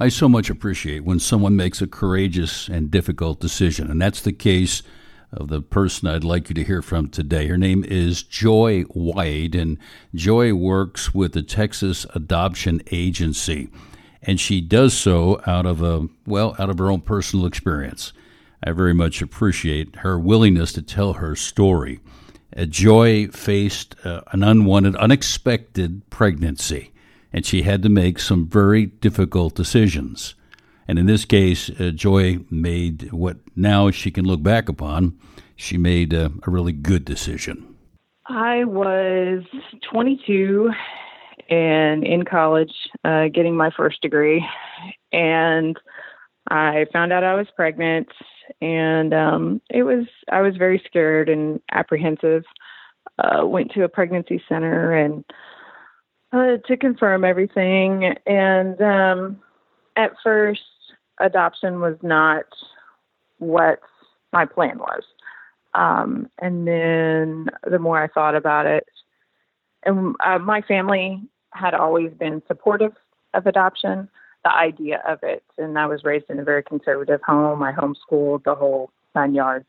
I so much appreciate when someone makes a courageous and difficult decision, and that's the case of the person I'd like you to hear from today. Her name is Joy White, and Joy works with the Texas Adoption Agency, and she does so out of a well, out of her own personal experience. I very much appreciate her willingness to tell her story. Joy faced uh, an unwanted, unexpected pregnancy and she had to make some very difficult decisions. And in this case, uh, Joy made what now she can look back upon. She made a, a really good decision. I was 22 and in college, uh, getting my first degree, and I found out I was pregnant, and um, it was I was very scared and apprehensive. Uh, went to a pregnancy center and uh, to confirm everything. And um, at first, adoption was not what my plan was. Um, and then the more I thought about it, and uh, my family had always been supportive of adoption, the idea of it. And I was raised in a very conservative home. I homeschooled the whole nine yards.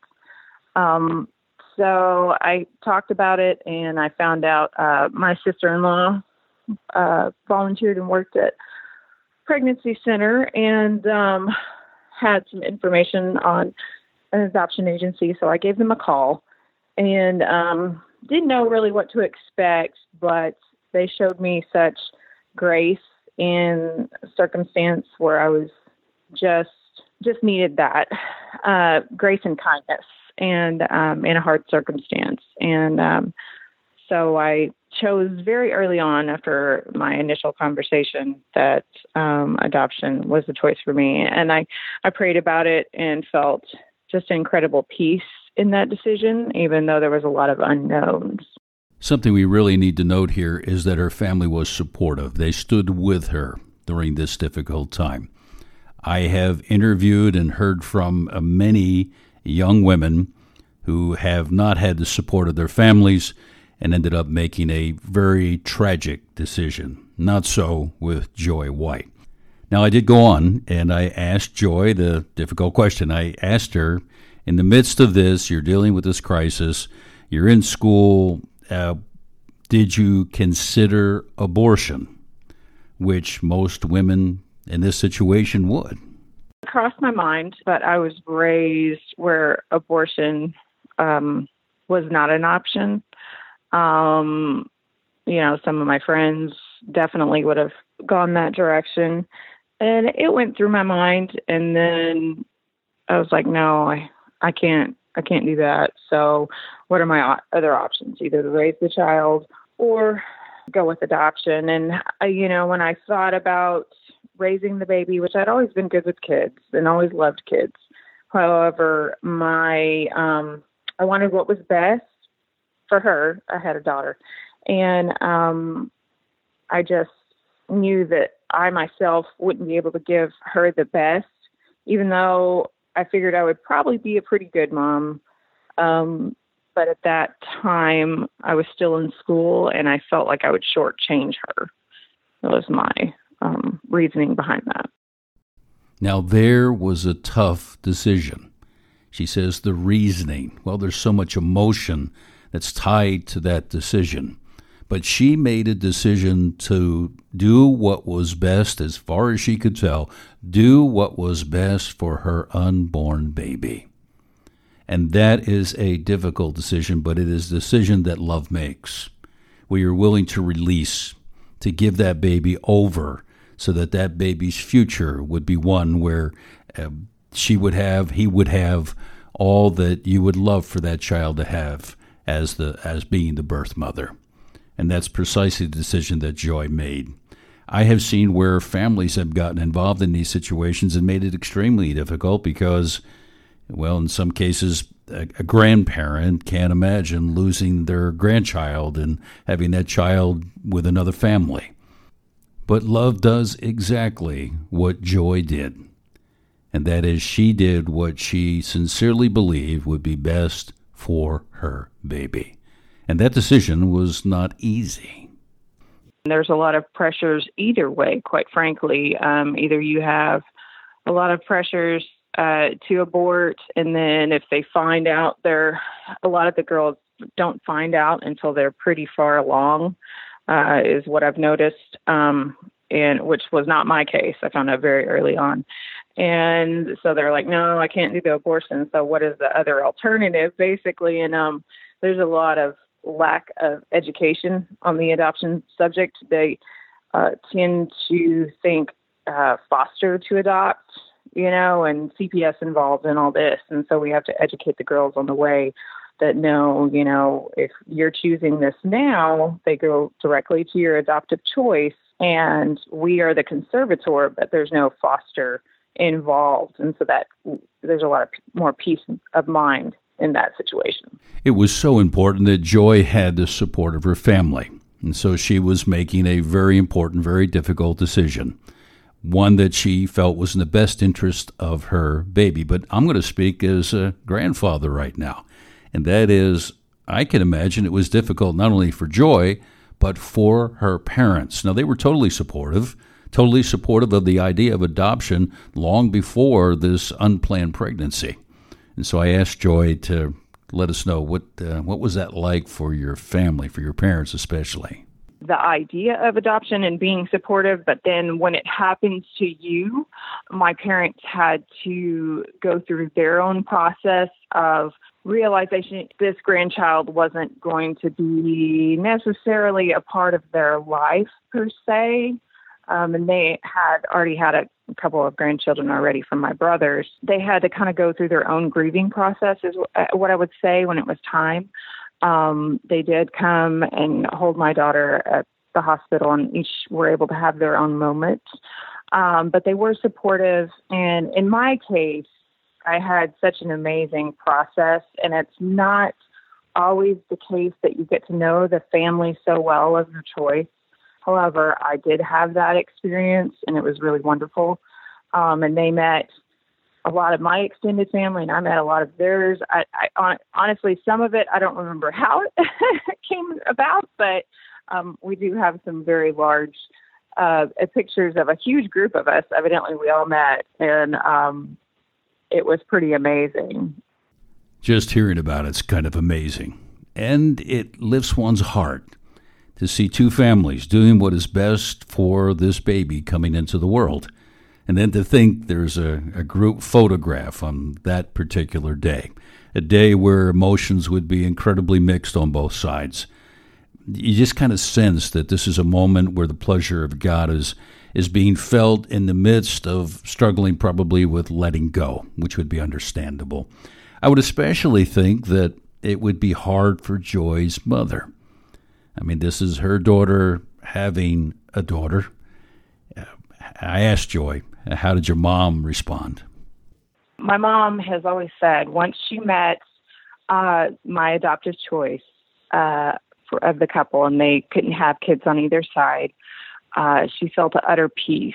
Um, so I talked about it, and I found out uh, my sister in law uh, volunteered and worked at pregnancy center and um, had some information on an adoption agency. So I gave them a call and um, didn't know really what to expect, but they showed me such grace in circumstance where I was just just needed that uh, grace and kindness and um, in a hard circumstance. And um, so I chose very early on after my initial conversation that um, adoption was the choice for me. And I, I prayed about it and felt just incredible peace in that decision, even though there was a lot of unknowns. Something we really need to note here is that her family was supportive. They stood with her during this difficult time. I have interviewed and heard from uh, many young women who have not had the support of their families and ended up making a very tragic decision. Not so with Joy White. Now, I did go on and I asked Joy the difficult question. I asked her, in the midst of this, you're dealing with this crisis, you're in school, uh, did you consider abortion? Which most women in this situation would. Crossed my mind, but I was raised where abortion um, was not an option. Um, you know, some of my friends definitely would have gone that direction. And it went through my mind and then I was like, no, I I can't I can't do that. So, what are my other options? Either raise the child or go with adoption. And I, you know, when I thought about raising the baby, which I'd always been good with kids and always loved kids. However, my um I wanted what was best for her. I had a daughter, and um, I just knew that I myself wouldn't be able to give her the best, even though I figured I would probably be a pretty good mom. Um, but at that time, I was still in school, and I felt like I would shortchange her. That was my um, reasoning behind that. Now, there was a tough decision. She says the reasoning. Well, there's so much emotion that's tied to that decision. But she made a decision to do what was best, as far as she could tell, do what was best for her unborn baby. And that is a difficult decision, but it is a decision that love makes. We are willing to release, to give that baby over, so that that baby's future would be one where uh, she would have, he would have all that you would love for that child to have as the as being the birth mother. And that's precisely the decision that Joy made. I have seen where families have gotten involved in these situations and made it extremely difficult because, well, in some cases, a, a grandparent can't imagine losing their grandchild and having that child with another family. But love does exactly what Joy did, and that is she did what she sincerely believed would be best for her baby. And that decision was not easy. There's a lot of pressures either way, quite frankly. Um, either you have a lot of pressures uh, to abort, and then if they find out, they're a lot of the girls don't find out until they're pretty far along, uh, is what I've noticed. Um, and which was not my case. I found out very early on. And so they're like, no, I can't do the abortion. So what is the other alternative, basically? And um, there's a lot of lack of education on the adoption subject. They uh, tend to think uh, foster to adopt, you know, and CPS involved in all this. And so we have to educate the girls on the way that no, you know, if you're choosing this now, they go directly to your adoptive choice, and we are the conservator, but there's no foster involved. And so that there's a lot of more peace of mind in that situation. It was so important that Joy had the support of her family. And so she was making a very important, very difficult decision, one that she felt was in the best interest of her baby. But I'm going to speak as a grandfather right now. And that is, I can imagine it was difficult not only for Joy, but for her parents. Now, they were totally supportive, totally supportive of the idea of adoption long before this unplanned pregnancy. And so I asked Joy to let us know what uh, what was that like for your family, for your parents especially. The idea of adoption and being supportive, but then when it happens to you, my parents had to go through their own process of realization this grandchild wasn't going to be necessarily a part of their life per se. Um, and they had already had a couple of grandchildren already from my brothers. They had to kind of go through their own grieving process, is uh, what I would say when it was time. Um, they did come and hold my daughter at the hospital, and each were able to have their own moment. Um, but they were supportive. And in my case, I had such an amazing process, and it's not always the case that you get to know the family so well of your choice. However, I did have that experience and it was really wonderful. Um, and they met a lot of my extended family and I met a lot of theirs. I, I honestly, some of it I don't remember how it came about, but um, we do have some very large uh, pictures of a huge group of us. Evidently, we all met, and um, it was pretty amazing. Just hearing about it's kind of amazing, and it lifts one's heart to see two families doing what is best for this baby coming into the world. And then to think there's a, a group photograph on that particular day, a day where emotions would be incredibly mixed on both sides. You just kind of sense that this is a moment where the pleasure of God is is being felt in the midst of struggling probably with letting go, which would be understandable. I would especially think that it would be hard for Joy's mother. I mean, this is her daughter having a daughter. I asked Joy, how did your mom respond? My mom has always said once she met uh, my adoptive choice uh, for, of the couple and they couldn't have kids on either side, uh, she felt utter peace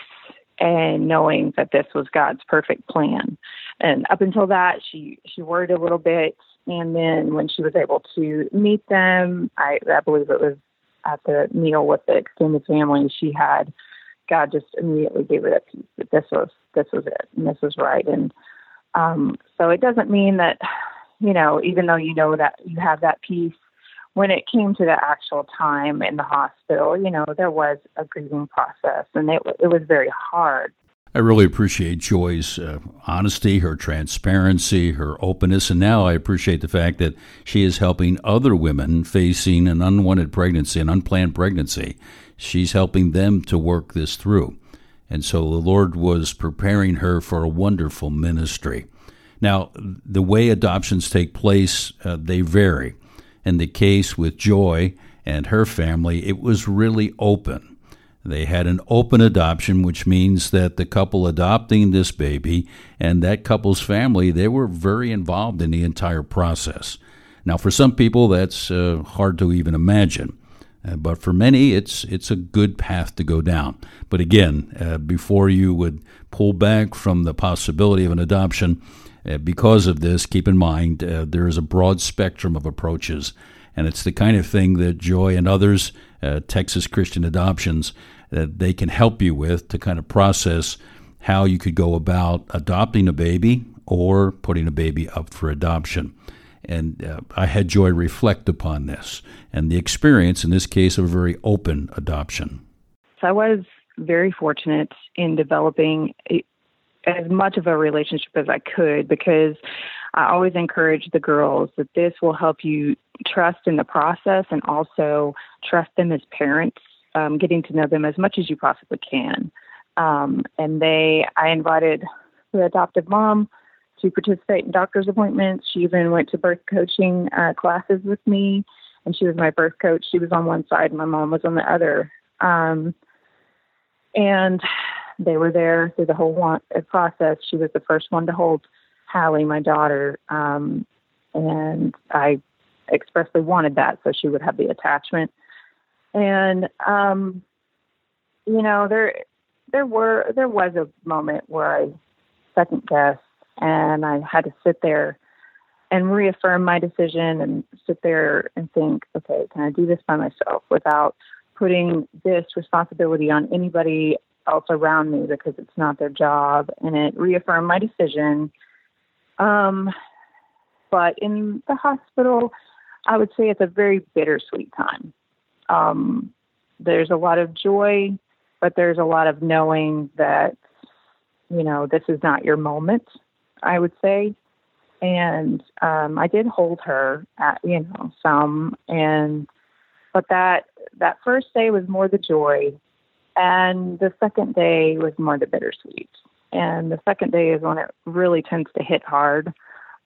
and knowing that this was God's perfect plan. And up until that, she she worried a little bit and then when she was able to meet them, I, I believe it was at the meal with the extended family, she had God just immediately gave her that peace that this was this was it and this was right. And um, so it doesn't mean that you know even though you know that you have that peace when it came to the actual time in the hospital, you know, there was a grieving process and it, it was very hard. I really appreciate Joy's uh, honesty, her transparency, her openness, and now I appreciate the fact that she is helping other women facing an unwanted pregnancy, an unplanned pregnancy. She's helping them to work this through. And so the Lord was preparing her for a wonderful ministry. Now, the way adoptions take place, uh, they vary. In the case with Joy and her family, it was really open. They had an open adoption, which means that the couple adopting this baby and that couple's family, they were very involved in the entire process. Now, for some people, that's uh, hard to even imagine. Uh, but for many, it's it's a good path to go down. But again, uh, before you would pull back from the possibility of an adoption, uh, because of this, keep in mind uh, there is a broad spectrum of approaches And it's the kind of thing that Joy and others, uh, Texas Christian Adoptions, that they can help you with to kind of process how you could go about adopting a baby or putting a baby up for adoption. And uh, I had Joy reflect upon this and the experience, in this case, of a very open adoption. So I was very fortunate in developing a, as much of a relationship as I could because I always encourage the girls that this will help you trust in the process and also trust them as parents, um, getting to know them as much as you possibly can. Um, and they, I invited the adoptive mom to participate in doctor's appointments. She even went to birth coaching uh, classes with me, and she was my birth coach. She was on one side, and my mom was on the other. Um, and they were there through the whole uh, process. She was the first one to hold Hallie, my daughter, um, and I expressly wanted that so she would have the attachment. And um, you know, there there were there was a moment where I second guessed and I had to sit there and reaffirm my decision and sit there and think, okay, can I do this by myself without putting this responsibility on anybody else around me because it's not their job? And it reaffirmed my decision. Um, but in the hospital, I would say it's a very bittersweet time. Um, there's a lot of joy, but there's a lot of knowing that, you know, this is not your moment I would say. And um, I did hold her at, you know, some and but that that first day was more the joy and the second day was more the bittersweet. And the second day is when it really tends to hit hard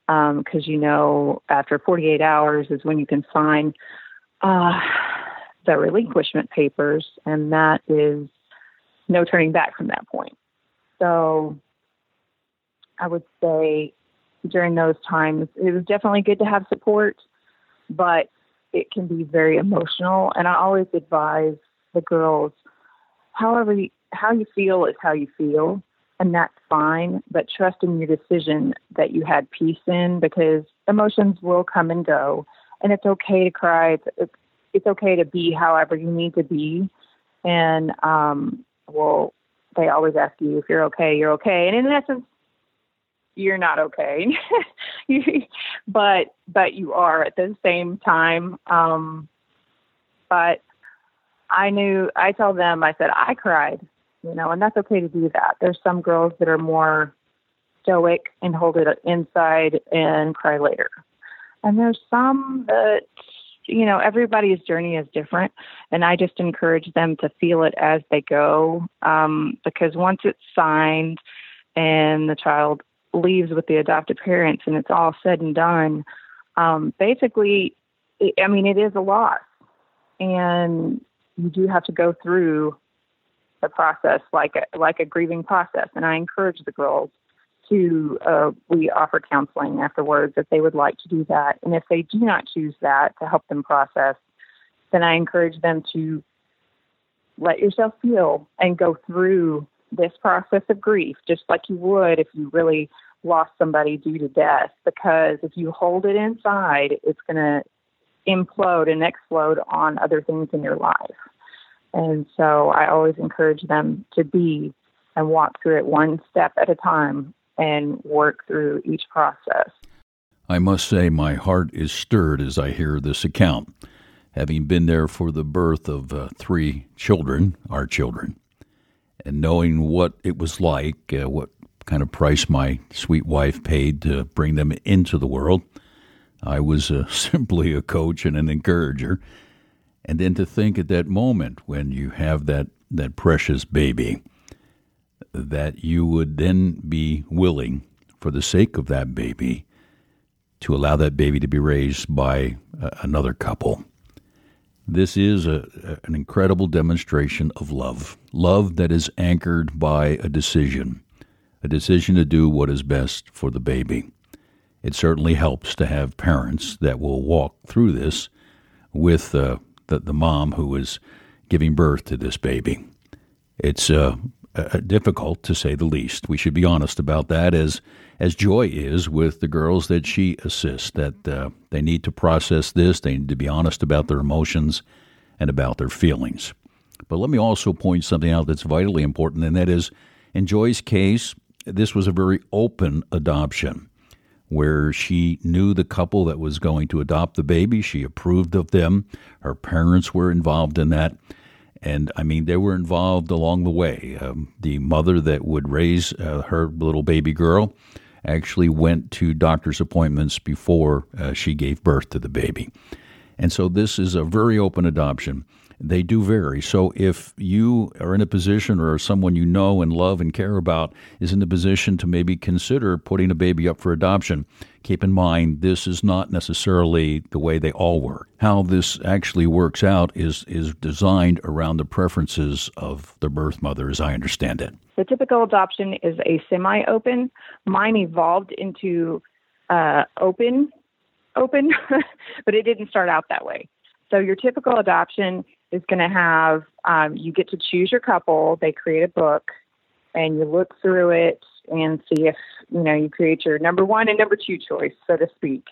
because um, you know after 48 hours is when you can sign uh, the relinquishment papers, and that is no turning back from that point. So I would say during those times, it was definitely good to have support, but it can be very emotional. And I always advise the girls, however, you, how you feel is how you feel, and that's fine. But trust in your decision that you had peace in, because emotions will come and go, and it's okay to cry. It's it's, it's okay to be however you need to be, and um, well, they always ask you if you're okay, you're okay, and in essence, you're not okay. But but you are at the same time. Um but i knew i tell them i said i cried you know and that's okay to do that. There's some girls that are more stoic and hold it inside and cry later. And there's some that you know everybody's journey is different and i just encourage them to feel it as they go um, because once it's signed and the child leaves with the adopted parents and it's all said and done, um, basically, it, I mean, it is a loss. And you do have to go through the process like a, like a grieving process. And I encourage the girls to, uh, we offer counseling afterwards if they would like to do that. And if they do not choose that to help them process, then I encourage them to let yourself feel and go through this process of grief, just like you would if you really lost somebody due to death. Because if you hold it inside, it's going to implode and explode on other things in your life. And so I always encourage them to be and walk through it one step at a time and work through each process. I must say, my heart is stirred as I hear this account. Having been there for the birth of uh, three children, our children, and knowing what it was like, uh, what kind of price my sweet wife paid to bring them into the world, I was uh, simply a coach and an encourager. And then to think at that moment when you have that, that precious baby, that you would then be willing, for the sake of that baby, to allow that baby to be raised by uh, another couple. This is a, an incredible demonstration of love, love that is anchored by a decision, a decision to do what is best for the baby. It certainly helps to have parents that will walk through this with uh, the, the mom who is giving birth to this baby. It's uh, uh, difficult to say the least. We should be honest about that, as as Joy is with the girls that she assists. That uh, they need to process this. They need to be honest about their emotions and about their feelings. But let me also point something out that's vitally important, and that is, in Joy's case, this was a very open adoption where she knew the couple that was going to adopt the baby. She approved of them. Her parents were involved in that. And I mean, they were involved along the way. Um, the mother that would raise uh, her little baby girl actually went to doctor's appointments before uh, she gave birth to the baby. And so this is a very open adoption they do vary. So if you are in a position or someone you know and love and care about is in the position to maybe consider putting a baby up for adoption, keep in mind this is not necessarily the way they all work. How this actually works out is is designed around the preferences of the birth mother as I understand it. The typical adoption is a semi-open. Mine evolved into uh, open open, but it didn't start out that way. So your typical adoption is going to have um, you get to choose your couple. They create a book, and you look through it and see if you know you create your number one and number two choice, so to speak.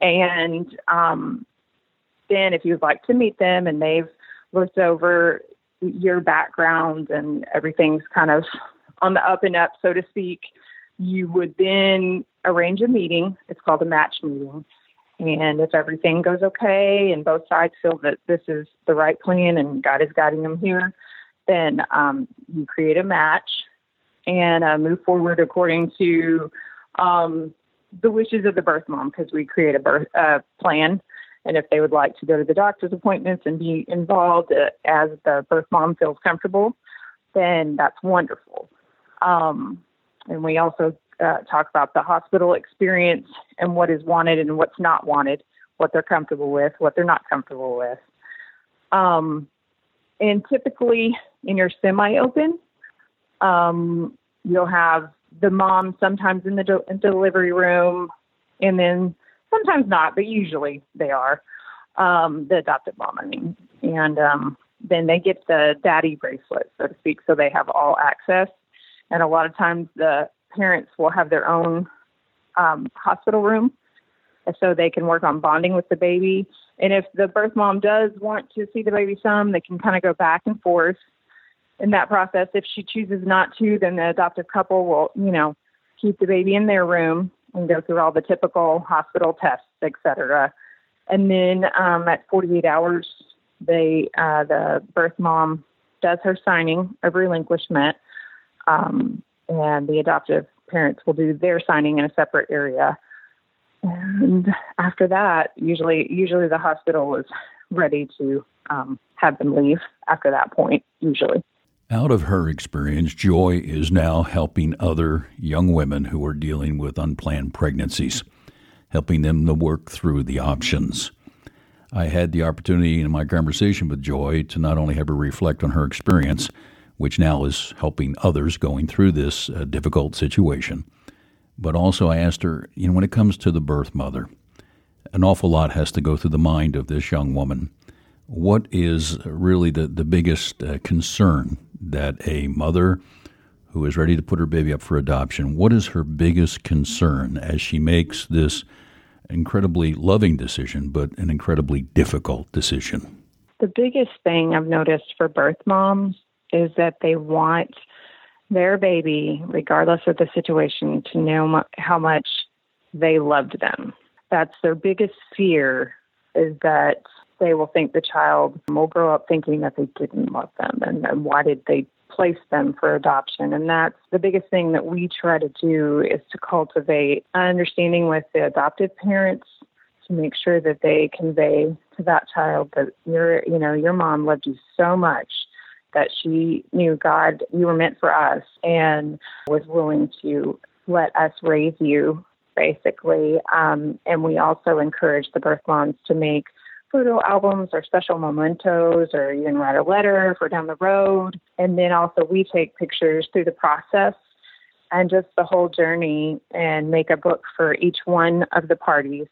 And um, then, if you'd like to meet them, and they've looked over your background and everything's kind of on the up and up, so to speak, you would then arrange a meeting. It's called a match meeting and if everything goes okay and both sides feel that this is the right plan and God is guiding them here, then um, you create a match and uh, move forward according to um, the wishes of the birth mom because we create a birth uh, plan. And if they would like to go to the doctor's appointments and be involved uh, as the birth mom feels comfortable, then that's wonderful. Um, and we also uh, talk about the hospital experience and what is wanted and what's not wanted, what they're comfortable with, what they're not comfortable with. Um, and typically in your semi open, um, you'll have the mom sometimes in the de- delivery room, and then sometimes not, but usually they are um, the adopted mom. I mean, and um, then they get the daddy bracelet, so to speak, so they have all access. And a lot of times the parents will have their own um, hospital room so they can work on bonding with the baby. And if the birth mom does want to see the baby some, they can kind of go back and forth in that process. If she chooses not to, then the adoptive couple will, you know, keep the baby in their room and go through all the typical hospital tests, etc. And then um, at 48 hours, they uh, the birth mom does her signing of relinquishment. Um, and the adoptive parents will do their signing in a separate area. And after that, usually usually the hospital is ready to um, have them leave after that point. Usually. Out of her experience, Joy is now helping other young women who are dealing with unplanned pregnancies, helping them to work through the options. I had the opportunity in my conversation with Joy to not only have her reflect on her experience, which now is helping others going through this uh, difficult situation. But also, I asked her, you know, when it comes to the birth mother, an awful lot has to go through the mind of this young woman. What is really the, the biggest uh, concern that a mother who is ready to put her baby up for adoption, what is her biggest concern as she makes this incredibly loving decision, but an incredibly difficult decision? The biggest thing I've noticed for birth moms is that they want their baby, regardless of the situation, to know how much they loved them. That's their biggest fear is that they will think the child will grow up thinking that they didn't love them and, and why did they place them for adoption. And that's the biggest thing that we try to do is to cultivate understanding with the adoptive parents to make sure that they convey to that child that your you know your mom loved you so much that she knew God, you were meant for us, and was willing to let us raise you, basically. Um, and we also encourage the birth moms to make photo albums or special mementos or even write a letter for down the road. And then also we take pictures through the process and just the whole journey and make a book for each one of the parties.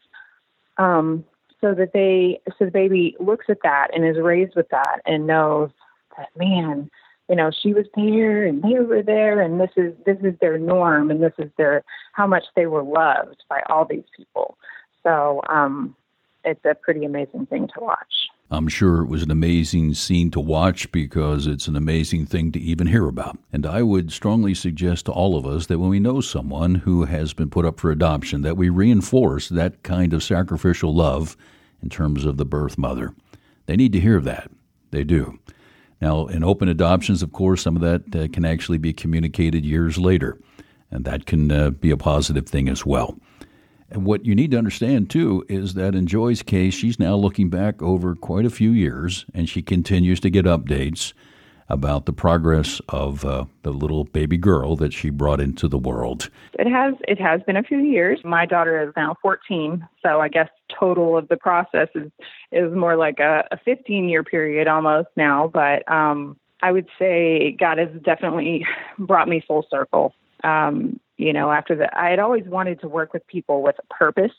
Um, so that they so the baby looks at that and is raised with that and knows that man, you know, she was there and they were there and this is this is their norm and this is their how much they were loved by all these people. So um it's a pretty amazing thing to watch. I'm sure it was an amazing scene to watch because it's an amazing thing to even hear about. And I would strongly suggest to all of us that when we know someone who has been put up for adoption, that we reinforce that kind of sacrificial love in terms of the birth mother. They need to hear that. They do. Now, in open adoptions, of course, some of that uh, can actually be communicated years later, and that can uh, be a positive thing as well. And what you need to understand, too, is that in Joy's case, she's now looking back over quite a few years, and she continues to get updates about the progress of uh, the little baby girl that she brought into the world. It has it has been a few years. My daughter is now 14, so I guess total of the process is is more like a, a 15 year period almost now. But um, I would say God has definitely brought me full circle. Um, you know, after that, I had always wanted to work with people with a purpose.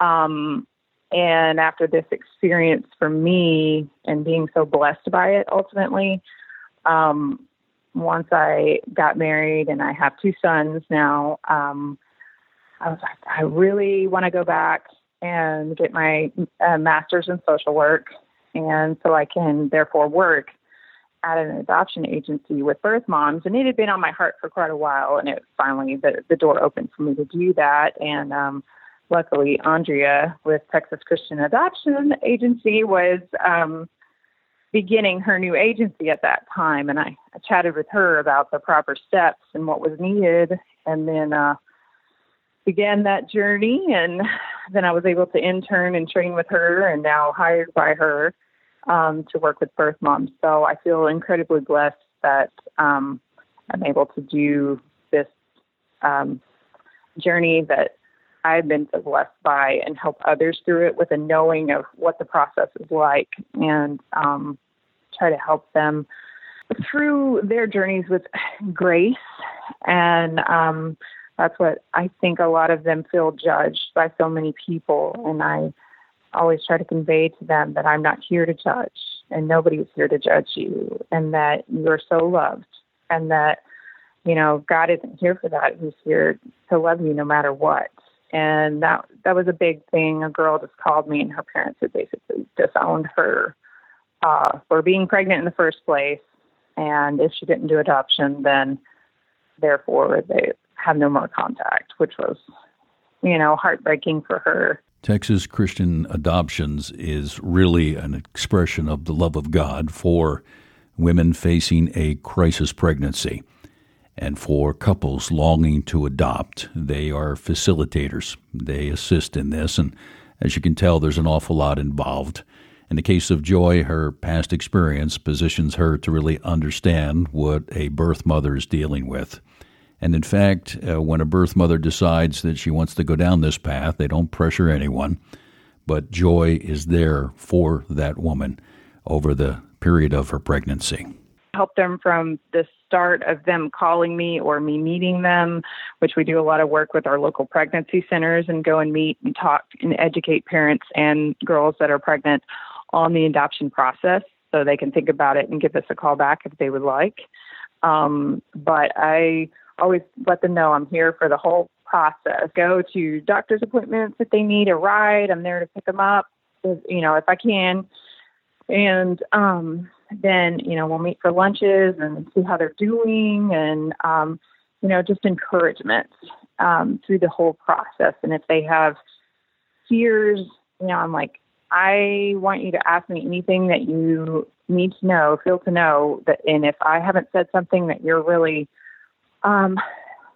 Um, and after this experience for me and being so blessed by it, ultimately, um, once I got married and I have two sons now, um, I was like, I really want to go back and get my uh, master's in social work. And so I can therefore work at an adoption agency with birth moms, and it had been on my heart for quite a while. And it finally the the door opened for me to do that. And um, luckily, Andrea with Texas Christian Adoption Agency was um, beginning her new agency at that time, and I, I chatted with her about the proper steps and what was needed, and then uh, began that journey. And then I was able to intern and train with her, and now hired by her um, to work with birth moms. So I feel incredibly blessed that um, I'm able to do this um, journey that I've been so blessed by and help others through it with a knowing of what the process is like and um, try to help them through their journeys with grace. And um, that's what I think a lot of them feel judged by so many people. And I always try to convey to them that I'm not here to judge and nobody's here to judge you and that you're so loved and that you know God isn't here for that he's here to love you no matter what and that that was a big thing. A girl just called me and her parents had basically disowned her uh for being pregnant in the first place. And if she didn't do adoption then therefore they have no more contact which was you know heartbreaking for her. Texas Christian Adoptions is really an expression of the love of God for women facing a crisis pregnancy and for couples longing to adopt. They are facilitators, they assist in this, and as you can tell, there's an awful lot involved. In the case of Joy, her past experience positions her to really understand what a birth mother is dealing with. And in fact, uh, when a birth mother decides that she wants to go down this path, they don't pressure anyone, but joy is there for that woman over the period of her pregnancy. Help them from the start of them calling me or me meeting them, which we do a lot of work with our local pregnancy centers and go and meet and talk and educate parents and girls that are pregnant on the adoption process so they can think about it and give us a call back if they would like. Um, but I always let them know I'm here for the whole process. Go to doctor's appointments if they need a ride. I'm there to pick them up, if, you know, if I can. And um, then, you know, we'll meet for lunches and see how they're doing and, um, you know, just encouragement um, through the whole process. And if they have fears, you know, I'm like, I want you to ask me anything that you need to know, feel to know that, and if I haven't said something that you're really um,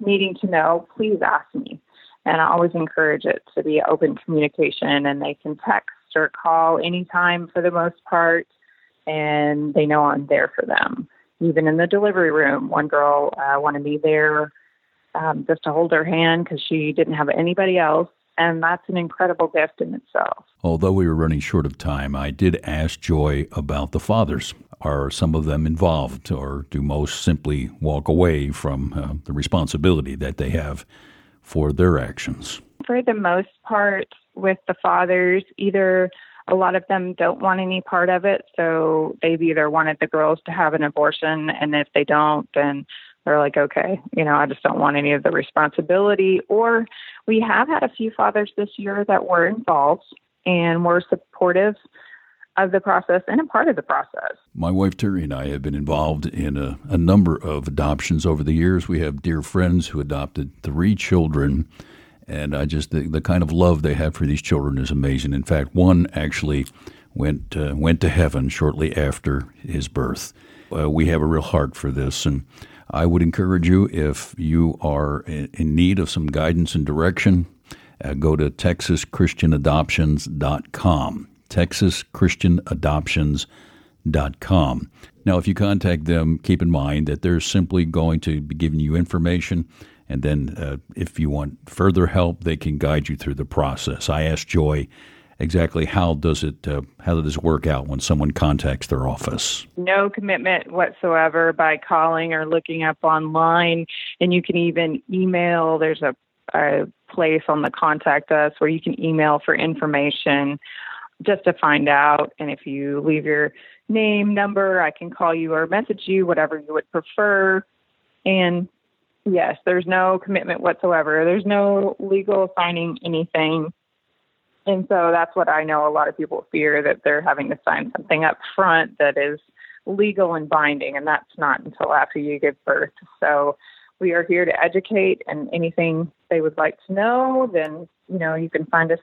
needing to know, please ask me. And I always encourage it to be open communication, and they can text or call anytime for the most part, and they know I'm there for them. Even in the delivery room, one girl uh, wanted me there um, just to hold her hand because she didn't have anybody else and that's an incredible gift in itself. Although we were running short of time, I did ask Joy about the fathers. Are some of them involved, or do most simply walk away from uh, the responsibility that they have for their actions? For the most part, with the fathers, either a lot of them don't want any part of it. So they've either wanted the girls to have an abortion, and if they don't, then they're like, okay, you know, I just don't want any of the responsibility. Or we have had a few fathers this year that were involved and were supportive of the process and a part of the process. My wife Terry and I have been involved in a, a number of adoptions over the years. We have dear friends who adopted three children and I just the, the kind of love they have for these children is amazing. In fact, one actually went uh, went to heaven shortly after his birth. Uh, we have a real heart for this, and I would encourage you if you are in, need of some guidance and direction, uh, go to TexasChristianAdoptions.com. TexasChristianAdoptions.com. Now, if you contact them, keep in mind that they're simply going to be giving you information and then, uh, if you want further help, they can guide you through the process. I asked Joy exactly how does it uh, how does it work out when someone contacts their office? No commitment whatsoever by calling or looking up online. And you can even email. There's a, a place on the contact us where you can email for information just to find out. And if you leave your name number i can call you or message you whatever you would prefer. And Yes, there's no commitment whatsoever. There's no legal signing anything. And so that's what I know a lot of people fear that they're having to sign something up front that is legal and binding, and that's not until after you give birth. So we are here to educate, and anything they would like to know, then you know you can find us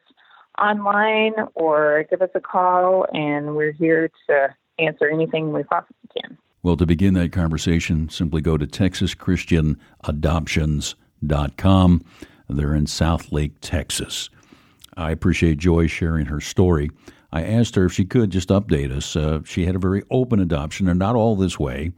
online or give us a call, and we're here to answer anything we possibly can. Well, to begin that conversation, simply go to TexasChristianAdoptions.com. They're in Southlake, Texas. I appreciate Joy sharing her story. I asked her if she could just update us. Uh, she had a very open adoption, and not all this way.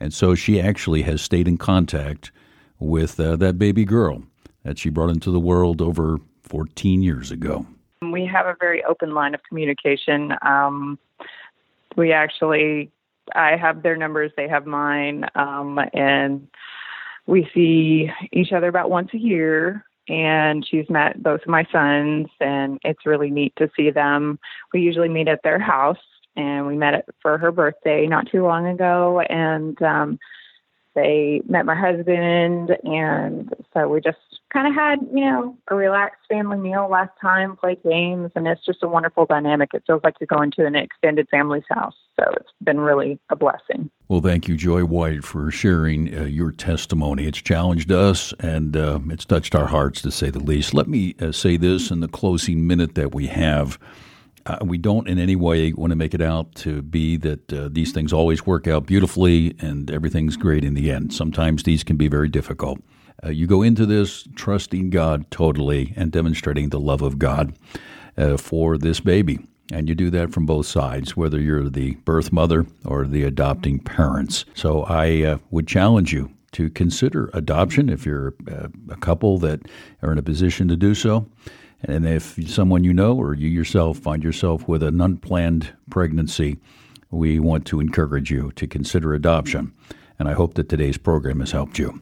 And so she actually has stayed in contact with uh, that baby girl that she brought into the world over 14 years ago. We have a very open line of communication. Um, we actually I have their numbers, they have mine, um, and we see each other about once a year. And she's met both of my sons, and it's really neat to see them. We usually meet at their house, and we met for her birthday not too long ago. And um, they met my husband, and so we just kind of had, you know, a relaxed family meal last time, played games, and it's just a wonderful dynamic. It feels like you're going to an extended family's house. So it's been really a blessing. Well, thank you, Joy White, for sharing uh, your testimony. It's challenged us and uh, it's touched our hearts, to say the least. Let me uh, say this in the closing minute that we have. Uh, we don't in any way want to make it out to be that uh, these things always work out beautifully and everything's great in the end. Sometimes these can be very difficult. Uh, you go into this trusting God totally and demonstrating the love of God uh, for this baby. And you do that from both sides, whether you're the birth mother or the adopting parents. So I uh, would challenge you to consider adoption if you're uh, a couple that are in a position to do so. And if someone you know or you yourself find yourself with an unplanned pregnancy, we want to encourage you to consider adoption. And I hope that today's program has helped you.